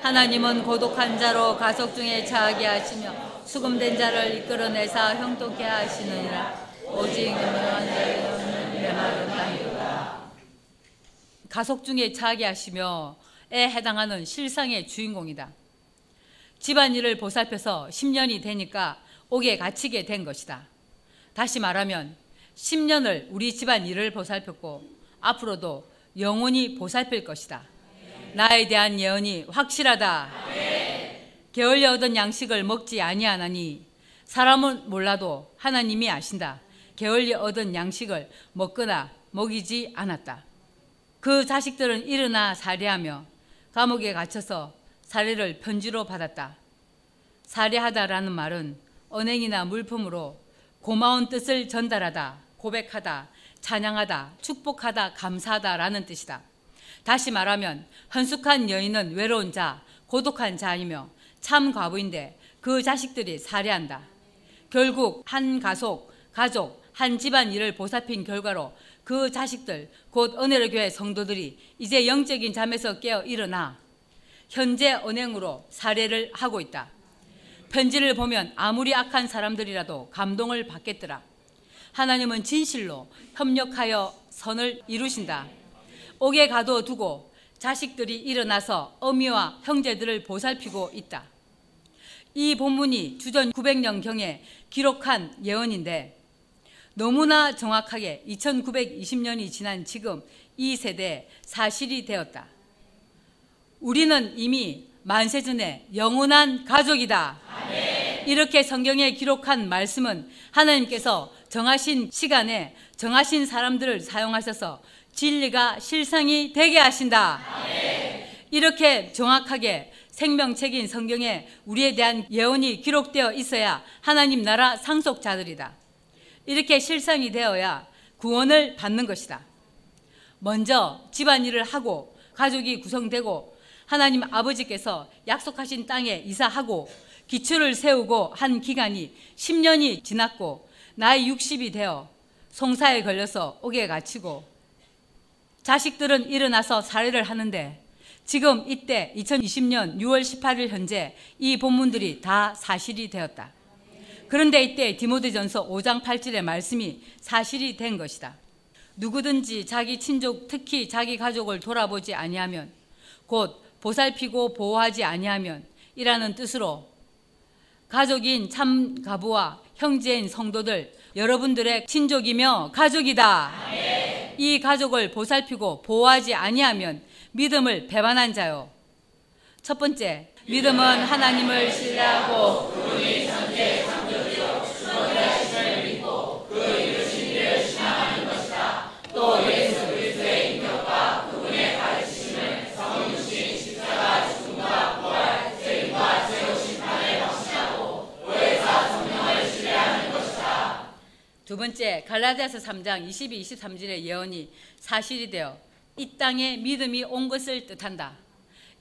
하나님은 고독한 자로 가족 중에 자하게 하시며 수금된 자를 이끌어내사 형통케 하시느니라. 오직 유명한 자의 메마른 땅이다. 가족 중에 자하게 하시며에 해당하는 실상의 주인공이다 집안일을 보살펴서 10년이 되니까 옥에 갇히게 된 것이다 다시 말하면 10년을 우리 집안일을 보살폈고 앞으로도 영원히 보살필 것이다 나에 대한 예언이 확실하다. 게을리 얻은 양식을 먹지 아니하나니 사람은 몰라도 하나님이 아신다. 게을리 얻은 양식을 먹거나 먹이지 않았다. 그 자식들은 일어나 살해하며 감옥에 갇혀서 살해를 편지로 받았다. 살해하다라는 말은 언행이나 물품으로 고마운 뜻을 전달하다, 고백하다, 찬양하다, 축복하다, 감사하다라는 뜻이다. 다시 말하면 헌숙한 여인은 외로운 자, 고독한 자이며 참 과부인데 그 자식들이 살해한다. 결국 한 가족, 가족, 한 집안 일을 보살핀 결과로 그 자식들, 곧 은혜로 교회 성도들이 이제 영적인 잠에서 깨어 일어나 현재 언행으로 살해를 하고 있다. 편지를 보면 아무리 악한 사람들이라도 감동을 받겠더라. 하나님은 진실로 협력하여 선을 이루신다. 옥에 가둬두고 자식들이 일어나서 어미와 형제들을 보살피고 있다. 이 본문이 주전 900년경에 기록한 예언인데 너무나 정확하게 2920년이 지난 지금 이 세대에 사실이 되었다. 우리는 이미 만세 전에 영원한 가족이다. 이렇게 성경에 기록한 말씀은 하나님께서 정하신 시간에 정하신 사람들을 사용하셔서 진리가 실상이 되게 하신다. 이렇게 정확하게 생명책인 성경에 우리에 대한 예언이 기록되어 있어야 하나님 나라 상속자들이다. 이렇게 실상이 되어야 구원을 받는 것이다. 먼저 집안일을 하고 가족이 구성되고 하나님 아버지께서 약속하신 땅에 이사하고 기초를 세우고 한 기간이 10년이 지났고 나이 60이 되어 송사에 걸려서 옥에 갇히고 자식들은 일어나서 살해를 하는데 지금 이때 2020년 6월 18일 현재 이 본문들이 다 사실이 되었다. 그런데 이때 디모데전서 5장 8절의 말씀이 사실이 된 것이다. 누구든지 자기 친족 특히 자기 가족을 돌아보지 아니하면 곧 보살피고 보호하지 아니하면 이라는 뜻으로 가족인 참 가부와 형제인 성도들 여러분들의 친족이며 가족이다. 아멘. 이 가족을 보살피고 보호하지 아니하면 믿음을 배반한 자요. 첫 번째, 믿음은 하나님을 신뢰하고 두 번째, 갈라디아서 3장 22, 23절의 예언이 사실이 되어 이 땅에 믿음이 온 것을 뜻한다.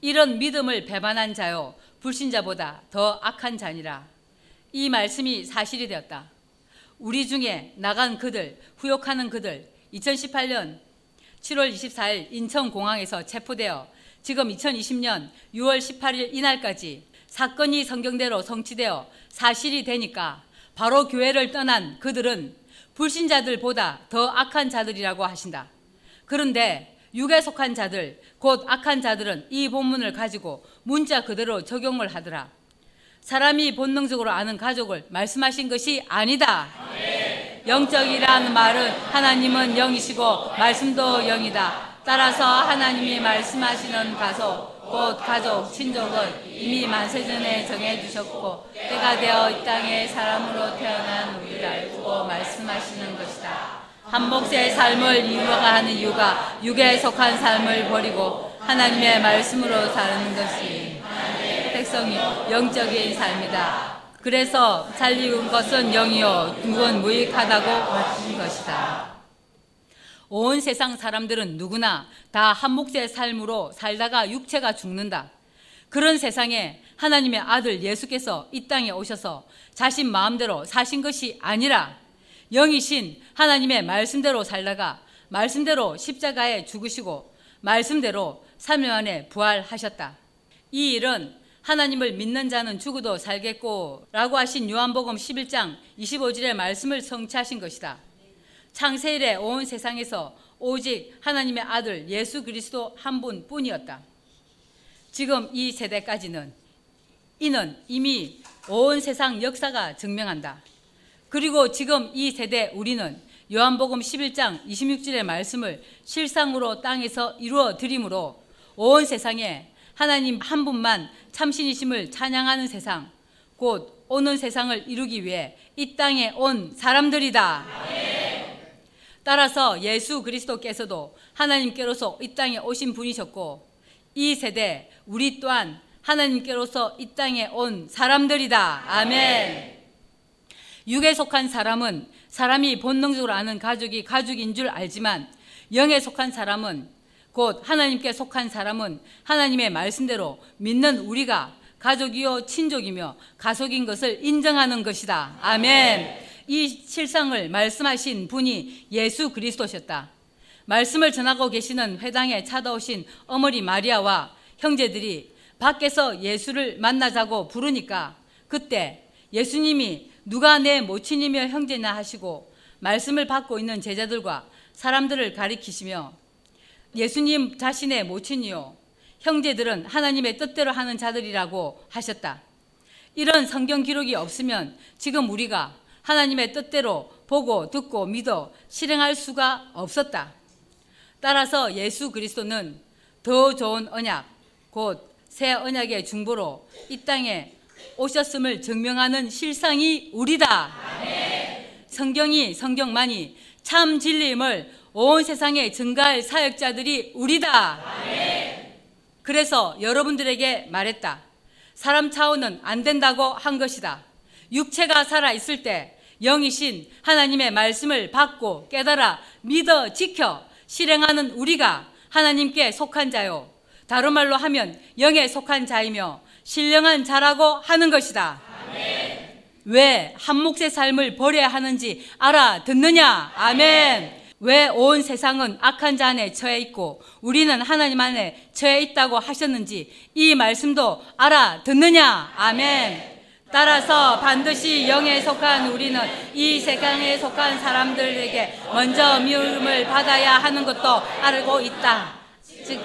이런 믿음을 배반한 자요 불신자보다 더 악한 자니라. 이 말씀이 사실이 되었다. 우리 중에 나간 그들, 후욕하는 그들, 2018년 7월 24일 인천공항에서 체포되어 지금 2020년 6월 18일 이날까지 사건이 성경대로 성취되어 사실이 되니까 바로 교회를 떠난 그들은 불신자들보다 더 악한 자들이라고 하신다. 그런데 육에 속한 자들, 곧 악한 자들은 이 본문을 가지고 문자 그대로 적용을 하더라. 사람이 본능적으로 아는 가족을 말씀하신 것이 아니다. 영적이라는 말은 하나님은 영이시고 말씀도 영이다. 따라서 하나님이 말씀하시는 가족, 곧 가족, 친족은 이미 만세전에 정해두셨고 때가 되어 이 땅에 사람으로 태어난 우리를 두고 말씀하시는 것이다. 한 몫의 삶을 이루어가 하는 이유가 육에 속한 삶을 버리고 하나님의 말씀으로 사는 것이 백성이 영적인 삶이다. 그래서 살리운 것은 영이요 육은 무익하다고 하신 것이다. 온 세상 사람들은 누구나 다한 몫의 삶으로 살다가 육체가 죽는다. 그런 세상에 하나님의 아들 예수께서 이 땅에 오셔서 자신 마음대로 사신 것이 아니라 영이신 하나님의 말씀대로 살다가 말씀대로 십자가에 죽으시고 말씀대로 3일 만에 부활하셨다. 이 일은 하나님을 믿는 자는 죽어도 살겠고 라고 하신 요한복음 11장 25절의 말씀을 성취하신 것이다. 창세일에 온 세상에서 오직 하나님의 아들 예수 그리스도 한 분뿐이었다. 지금 이 세대까지는 이는 이미 온 세상 역사가 증명한다. 그리고 지금 이 세대 우리는 요한복음 11장 26절의 말씀을 실상으로 땅에서 이루어 드림으로 온 세상에 하나님 한 분만 참신이심을 찬양하는 세상, 곧 오는 세상을 이루기 위해 이 땅에 온 사람들이다. 따라서 예수 그리스도께서도 하나님께로서 이 땅에 오신 분이셨고 이 세대 우리 또한 하나님께로서 이 땅에 온 사람들이다. 아멘. 육에 속한 사람은 사람이 본능적으로 아는 가족이 가족인 줄 알지만 영에 속한 사람은 곧 하나님께 속한 사람은 하나님의 말씀대로 믿는 우리가 가족이요 친족이며 가속인 것을 인정하는 것이다. 아멘. 이 실상을 말씀하신 분이 예수 그리스도셨다. 말씀을 전하고 계시는 회당에 찾아오신 어머니 마리아와 형제들이 밖에서 예수를 만나자고 부르니까 그때 예수님이 누가 내 모친이며 형제나 하시고 말씀을 받고 있는 제자들과 사람들을 가리키시며 예수님 자신의 모친이요 형제들은 하나님의 뜻대로 하는 자들이라고 하셨다. 이런 성경 기록이 없으면 지금 우리가 하나님의 뜻대로 보고 듣고 믿어 실행할 수가 없었다. 따라서 예수 그리스도는 더 좋은 언약, 곧 새 언약의 중보로 이 땅에 오셨음을 증명하는 실상이 우리다. 성경이 성경만이 참 진리임을 온 세상에 증가할 사역자들이 우리다. 그래서 여러분들에게 말했다. 사람 차원은 안 된다고 한 것이다. 육체가 살아 있을 때 영이신 하나님의 말씀을 받고 깨달아 믿어 지켜 실행하는 우리가 하나님께 속한 자요. 다른 말로 하면 영에 속한 자이며 신령한 자라고 하는 것이다. 왜한 몫의 삶을 버려야 하는지 알아듣느냐? 아멘. 왜 온 세상은 악한 자 안에 처해 있고 우리는 하나님 안에 처해 있다고 하셨는지 이 말씀도 알아듣느냐? 아멘. 따라서 반드시 영에 속한 우리는 이 세상에 속한 사람들에게 먼저 미움을 받아야 하는 것도 알고 있다. 즉,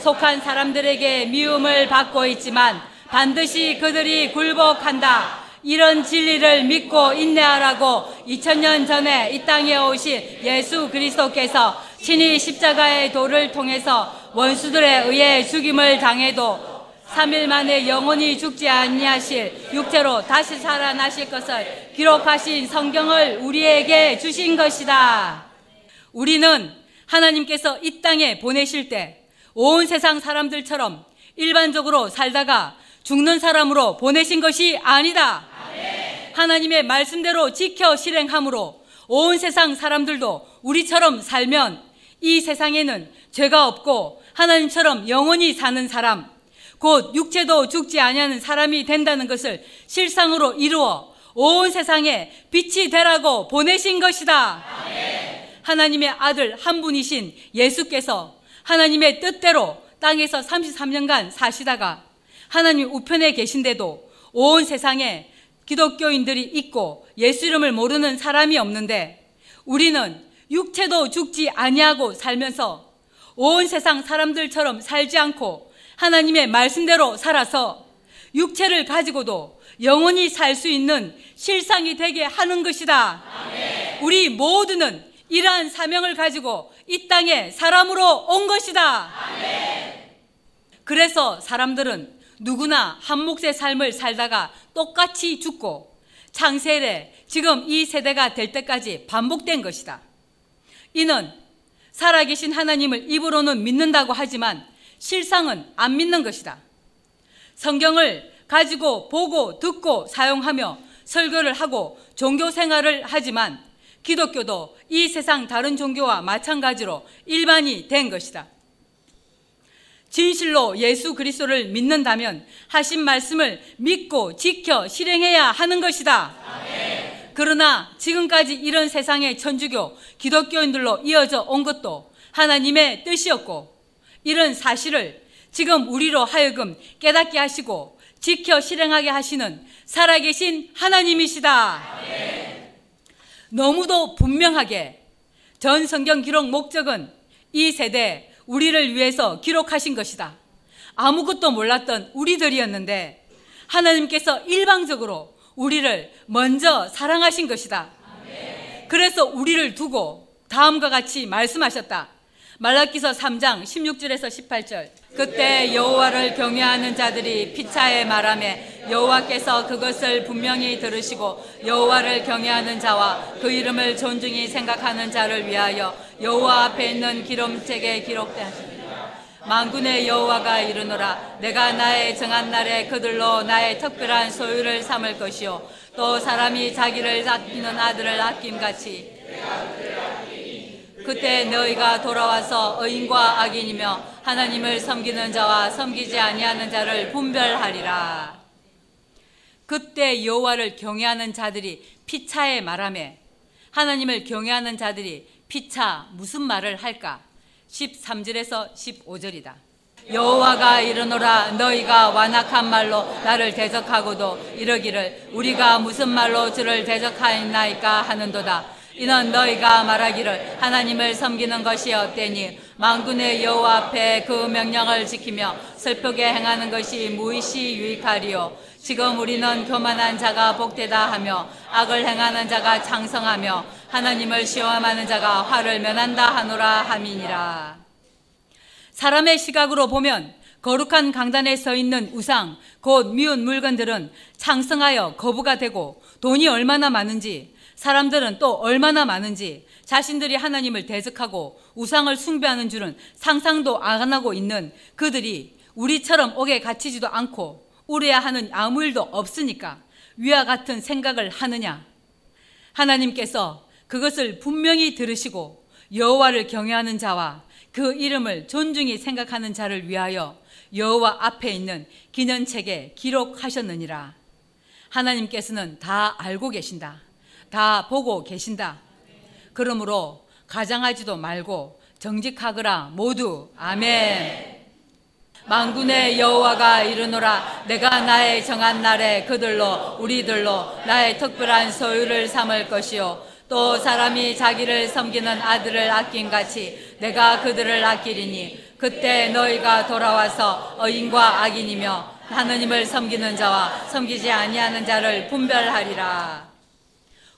속한 사람들에게 미움을 받고 있지만 반드시 그들이 굴복한다. 이런 진리를 믿고 인내하라고 2000년 전에 이 땅에 오신 예수 그리스도께서 친히 십자가의 도를 통해서 원수들에 의해 죽임을 당해도 3일 만에 영원히 죽지 아니하실 육체로 다시 살아나실 것을 기록하신 성경을 우리에게 주신 것이다. 우리는 하나님께서 이 땅에 보내실 때 온 세상 사람들처럼 일반적으로 살다가 죽는 사람으로 보내신 것이 아니다. 하나님의 말씀대로 지켜 실행함으로 온 세상 사람들도 우리처럼 살면 이 세상에는 죄가 없고 하나님처럼 영원히 사는 사람, 곧 육체도 죽지 아니하는 사람이 된다는 것을 실상으로 이루어 온 세상에 빛이 되라고 보내신 것이다. 하나님의 아들 한 분이신 예수께서 하나님의 뜻대로 땅에서 33년간 사시다가 하나님 우편에 계신데도 온 세상에 기독교인들이 있고 예수 이름을 모르는 사람이 없는데 우리는 육체도 죽지 아니하고 살면서 온 세상 사람들처럼 살지 않고 하나님의 말씀대로 살아서 육체를 가지고도 영원히 살 수 있는 실상이 되게 하는 것이다. 우리 모두는 이러한 사명을 가지고 이 땅에 사람으로 온 것이다. 그래서 사람들은 누구나 한 몫의 삶을 살다가 똑같이 죽고 창세래 지금 이 세대가 될 때까지 반복된 것이다. 이는 살아계신 하나님을 입으로는 믿는다고 하지만 실상은 안 믿는 것이다. 성경을 가지고 보고 듣고 사용하며 설교를 하고 종교 생활을 하지만 기독교도 이 세상 다른 종교와 마찬가지로 일반이 된 것이다. 진실로 예수 그리스도를 믿는다면 하신 말씀을 믿고 지켜 실행해야 하는 것이다. 그러나 지금까지 이런 세상의 천주교, 기독교인들로 이어져 온 것도 하나님의 뜻이었고 이런 사실을 지금 우리로 하여금 깨닫게 하시고 지켜 실행하게 하시는 살아계신 하나님이시다. 너무도 분명하게 전 성경 기록 목적은 이 세대 우리를 위해서 기록하신 것이다. 아무것도 몰랐던 우리들이었는데 하나님께서 일방적으로 우리를 먼저 사랑하신 것이다. 그래서 우리를 두고 다음과 같이 말씀하셨다. 말라기서 3장 16절에서 18절. 그때 여호와를 경외하는 자들이 피차에 말하며 여호와께서 그것을 분명히 들으시고 여호와를 경외하는 자와 그 이름을 존중히 생각하는 자를 위하여 여호와 앞에 있는 기름책에 기록된 만군의 여호와가 이르노라 내가 나의 정한 날에 그들로 나의 특별한 소유를 삼을 것이요 또 사람이 자기를 아끼는 아들을 아낌같이 그때 너희가 돌아와서 의인과 악인이며 하나님을 섬기는 자와 섬기지 아니하는 자를 분별하리라. 그때 여호와를 경외하는 자들이 피차에 말하며 하나님을 경외하는 자들이 피차 무슨 말을 할까? 13절에서 15절이다. 여호와가 이르노라 너희가 완악한 말로 나를 대적하고도 이러기를 우리가 무슨 말로 주를 대적하였나이까 하는도다. 이는 너희가 말하기를 하나님을 섬기는 것이 어때니? 만군의 여호와 앞에 그 명령을 지키며 슬프게 행하는 것이 무의시 유익하리요. 지금 우리는 교만한 자가 복되다 하며 악을 행하는 자가 창성하며 하나님을 시험하는 자가 화를 면한다 하노라 함이니라. 사람의 시각으로 보면 거룩한 강단에 서 있는 우상, 곧 미운 물건들은 창성하여 거부가 되고 돈이 얼마나 많은지 사람들은 또 얼마나 많은지 자신들이 하나님을 대적하고 우상을 숭배하는 줄은 상상도 안 하고 있는 그들이 우리처럼 옥에 갇히지도 않고 우려야 하는 아무 일도 없으니까 위와 같은 생각을 하느냐? 하나님께서 그것을 분명히 들으시고 여호와를 경외하는 자와 그 이름을 존중히 생각하는 자를 위하여 여호와 앞에 있는 기념책에 기록하셨느니라. 하나님께서는 다 알고 계신다. 다 보고 계신다. 그러므로 가장하지도 말고 정직하거라 모두 아멘. 만군의 여호와가 이르노라 내가 나의 정한 날에 그들로 우리들로 나의 특별한 소유를 삼을 것이요 또 사람이 자기를 섬기는 아들을 아낀 같이 내가 그들을 아끼리니 그때 너희가 돌아와서 의인과 악인이며 하느님을 섬기는 자와 섬기지 아니하는 자를 분별하리라.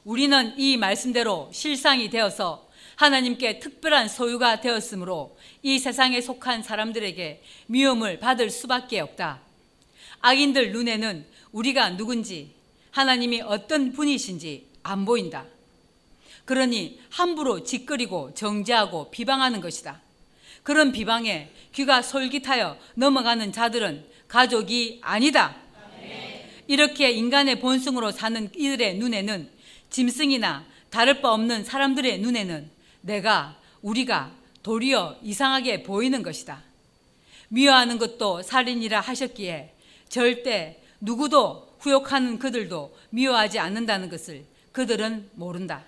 우리는 이 말씀대로 실상이 되어서 하나님께 특별한 소유가 되었으므로 이 세상에 속한 사람들에게 미움을 받을 수밖에 없다. 악인들 눈에는 우리가 누군지 하나님이 어떤 분이신지 안 보인다. 그러니 함부로 짓거리고 정죄하고 비방하는 것이다. 그런 비방에 귀가 솔깃하여 넘어가는 자들은 가족이 아니다. 이렇게 인간의 본성으로 사는 이들의 눈에는 짐승이나 다를 바 없는 사람들의 눈에는 내가, 우리가 도리어 이상하게 보이는 것이다. 미워하는 것도 살인이라 하셨기에 절대 누구도 후욕하는 그들도 미워하지 않는다는 것을 그들은 모른다.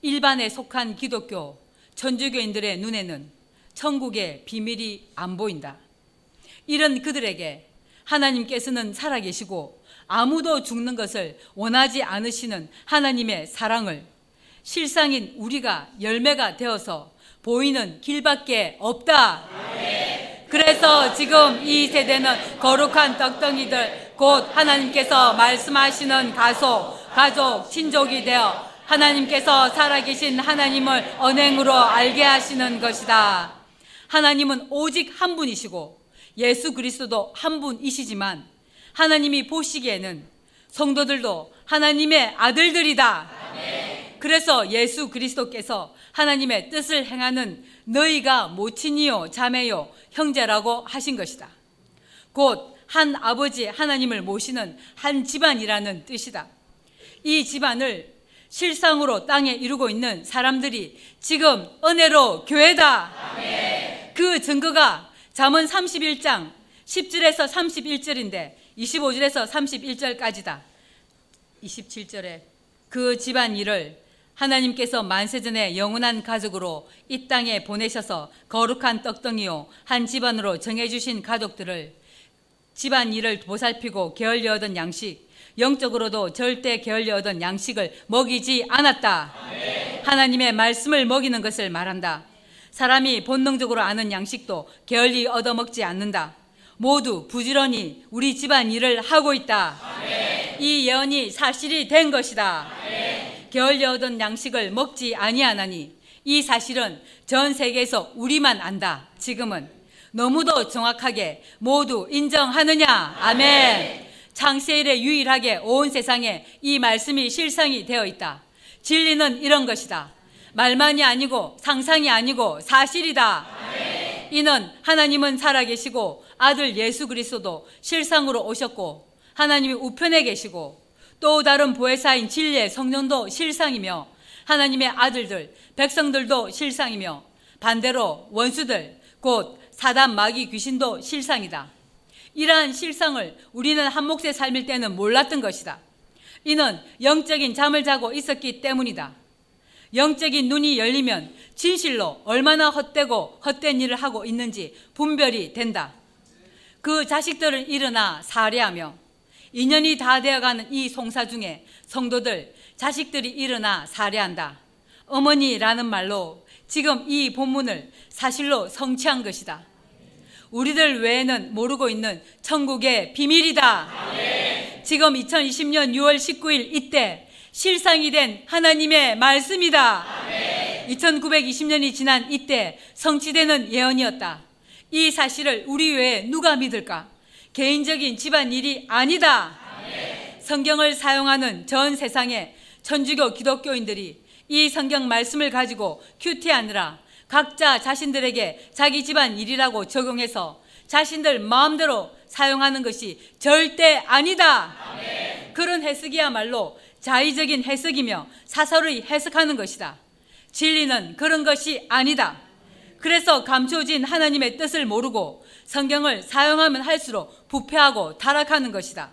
일반에 속한 기독교 천주교인들의 눈에는 천국의 비밀이 안 보인다. 이런 그들에게 하나님께서는 살아계시고 아무도 죽는 것을 원하지 않으시는 하나님의 사랑을 실상인 우리가 열매가 되어서 보이는 길밖에 없다. 그래서 지금 이 세대는 거룩한 떡덩이들 곧 하나님께서 말씀하시는 가족, 가족, 친족이 되어 하나님께서 살아계신 하나님을 언행으로 알게 하시는 것이다. 하나님은 오직 한 분이시고 예수 그리스도도 한 분이시지만 하나님이 보시기에는 성도들도 하나님의 아들들이다. 그래서 예수 그리스도께서 하나님의 뜻을 행하는 너희가 모친이요 자매요 형제라고 하신 것이다. 곧 한 아버지 하나님을 모시는 한 집안이라는 뜻이다. 이 집안을 실상으로 땅에 이루고 있는 사람들이 지금 은혜로 교회다. 그 증거가 잠언 31장 10절에서 31절인데 25절에서 31절까지다. 27절에 그 집안 일을 하나님께서 만세전에 영원한 가족으로 이 땅에 보내셔서 거룩한 떡덩이요 한 집안으로 정해주신 가족들을 집안 일을 보살피고 게을려 얻은 양식 영적으로도 절대 게을려 얻은 양식을 먹이지 않았다. 하나님의 말씀을 먹이는 것을 말한다. 사람이 본능적으로 아는 양식도 게을리 얻어먹지 않는다. 모두 부지런히 우리 집안 일을 하고 있다. 이 예언이 사실이 된 것이다. 게을리 얻은 양식을 먹지 아니하나니 이 사실은 전 세계에서 우리만 안다. 지금은 너무도 정확하게 모두 인정하느냐? 아멘. 창세일에 유일하게 온 세상에 이 말씀이 실상이 되어 있다. 진리는 이런 것이다. 말만이 아니고 상상이 아니고 사실이다. 이는 하나님은 살아계시고 아들 예수 그리스도도 실상으로 오셨고 하나님이 우편에 계시고 또 다른 보혜사인 진리의 성령도 실상이며 하나님의 아들들 백성들도 실상이며 반대로 원수들 곧 사단 마귀 귀신도 실상이다. 이러한 실상을 우리는 한 몫의 삶일 때는 몰랐던 것이다. 이는 영적인 잠을 자고 있었기 때문이다. 영적인 눈이 열리면 진실로 얼마나 헛되고 헛된 일을 하고 있는지 분별이 된다. 그 자식들을 일어나 살해하며 인연이 다 되어가는 이 송사 중에 성도들, 자식들이 일어나 살해한다. 어머니라는 말로 지금 이 본문을 사실로 성취한 것이다. 우리들 외에는 모르고 있는 천국의 비밀이다. 지금 2020년 6월 19일 이때 실상이 된 하나님의 말씀이다. 아멘. 2920년이 지난 이때 성취되는 예언이었다. 이 사실을 우리 외에 누가 믿을까? 개인적인 집안 일이 아니다. 아멘. 성경을 사용하는 전 세상의 천주교 기독교인들이 이 성경 말씀을 가지고 큐티하느라 각자 자신들에게 자기 집안 일이라고 적용해서 자신들 마음대로 사용하는 것이 절대 아니다. 아멘. 그런 해석이야말로 자의적인 해석이며 사설의 해석하는 것이다. 진리는 그런 것이 아니다. 그래서 감춰진 하나님의 뜻을 모르고 성경을 사용하면 할수록 부패하고 타락하는 것이다.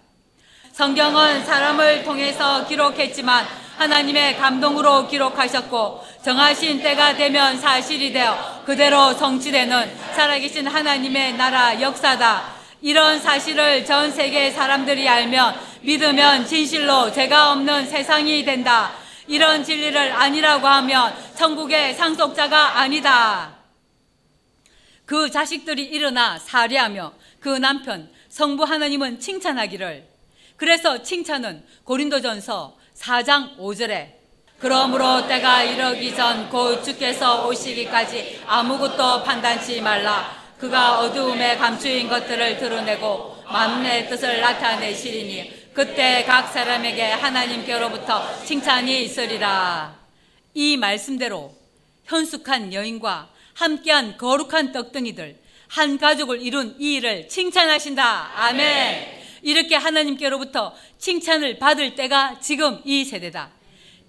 성경은 사람을 통해서 기록했지만 하나님의 감동으로 기록하셨고 정하신 때가 되면 사실이 되어 그대로 성취되는 살아계신 하나님의 나라 역사다. 이런 사실을 전 세계 사람들이 알면 믿으면 진실로 죄가 없는 세상이 된다. 이런 진리를 아니라고 하면 천국의 상속자가 아니다. 그 자식들이 일어나 살해하며 그 남편 성부 하나님은 칭찬하기를 그래서 칭찬은 고린도전서 4장 5절에 그러므로 때가 이르기 전 곧 주께서 오시기까지 아무것도 판단치 말라 그가 어두움에 감추인 것들을 드러내고 만의 뜻을 나타내시리니 그때 각 사람에게 하나님께로부터 칭찬이 있으리라. 이 말씀대로 현숙한 여인과 함께한 거룩한 떡덩이들 한 가족을 이룬 이 일을 칭찬하신다. 아멘. 이렇게 하나님께로부터 칭찬을 받을 때가 지금 이 세대다.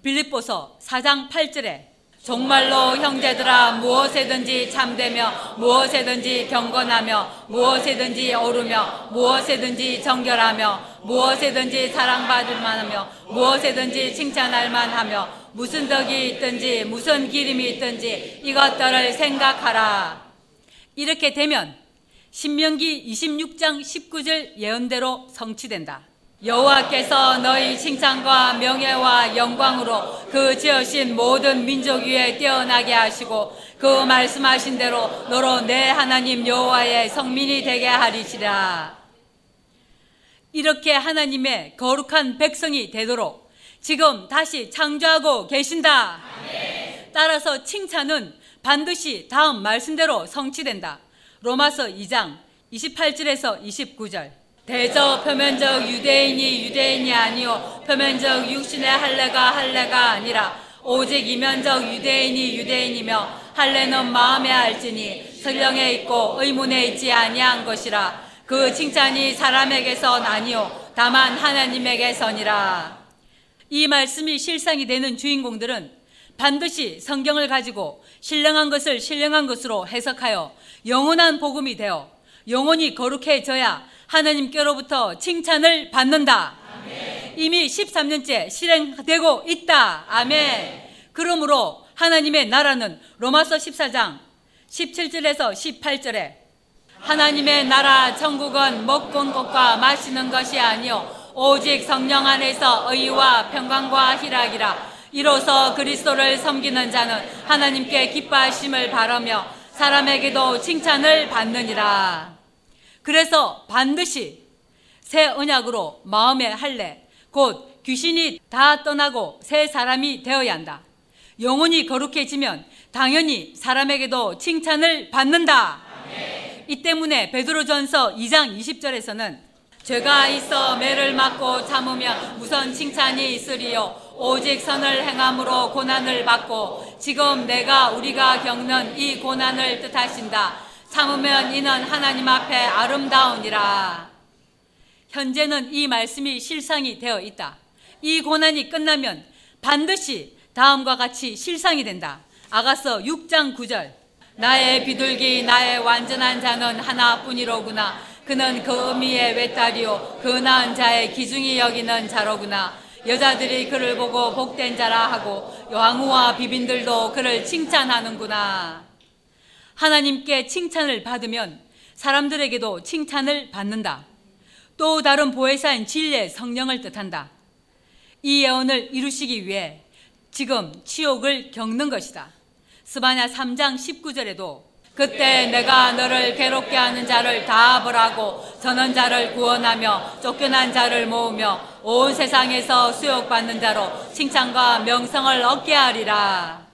빌립보서 4장 8절에 정말로 형제들아 무엇에든지 참되며 무엇에든지 경건하며 무엇에든지 오르며 무엇에든지 정결하며 무엇에든지 사랑받을 만하며 무엇에든지 칭찬할 만하며 무슨 덕이 있든지 무슨 기림이 있든지 이것들을 생각하라. 이렇게 되면 신명기 26장 19절 예언대로 성취된다. 여호와께서 너희 칭찬과 명예와 영광으로 그 지으신 모든 민족 위에 뛰어나게 하시고 그 말씀하신 대로 너로 내 하나님 여호와의 성민이 되게 하리시라. 이렇게 하나님의 거룩한 백성이 되도록 지금 다시 창조하고 계신다. 따라서 칭찬은 반드시 다음 말씀대로 성취된다. 로마서 2장 28절에서 29절. 대저 표면적 유대인이 유대인이 아니요 표면적 육신의 할례가 할례가 아니라 오직 이면적 유대인이 유대인이며 할례는 마음에 알지니 성령에 있고 의문에 있지 아니한 것이라. 그 칭찬이 사람에게선 아니요 다만 하나님에게선이라. 이 말씀이 실상이 되는 주인공들은 반드시 성경을 가지고 신령한 것을 신령한 것으로 해석하여 영원한 복음이 되어 영원히 거룩해져야 하나님께로부터 칭찬을 받는다. 아멘. 이미 13년째 실행되고 있다. 아멘. 그러므로 하나님의 나라는 로마서 14장 17절에서 18절에 하나님의 나라 천국은 먹은 것과 마시는 것이 아니요 오직 성령 안에서 의와 평강과 희락이라 이로써 그리스도를 섬기는 자는 하나님께 기뻐하심을 바라며 사람에게도 칭찬을 받느니라. 그래서 반드시 새 언약으로 마음의 할례, 곧 귀신이 다 떠나고 새 사람이 되어야 한다. 영혼이 거룩해지면 당연히 사람에게도 칭찬을 받는다. 이 때문에 베드로전서 2장 20절에서는 죄가 있어 매를 맞고 참으면 무선 칭찬이 있으리요 오직 선을 행함으로 고난을 받고 지금 내가 우리가 겪는 이 고난을 뜻하신다. 참으면 이는 하나님 앞에 아름다우니라. 현재는 이 말씀이 실상이 되어 있다. 이 고난이 끝나면 반드시 다음과 같이 실상이 된다. 아가서 6장 9절. 나의 비둘기 나의 완전한 자는 하나뿐이로구나. 그는 그 의미의 외딸이요 그 나은 자의 기중이 여기는 자로구나. 여자들이 그를 보고 복된 자라 하고 왕후와 비빈들도 그를 칭찬하는구나. 하나님께 칭찬을 받으면 사람들에게도 칭찬을 받는다. 또 다른 보혜사인 진리의 성령을 뜻한다. 이 예언을 이루시기 위해 지금 치욕을 겪는 것이다. 스바냐 3장 19절에도 그때 내가 너를 괴롭게 하는 자를 다 벌하고 전원 자를 구원하며 쫓겨난 자를 모으며 온 세상에서 수욕받는 자로 칭찬과 명성을 얻게 하리라.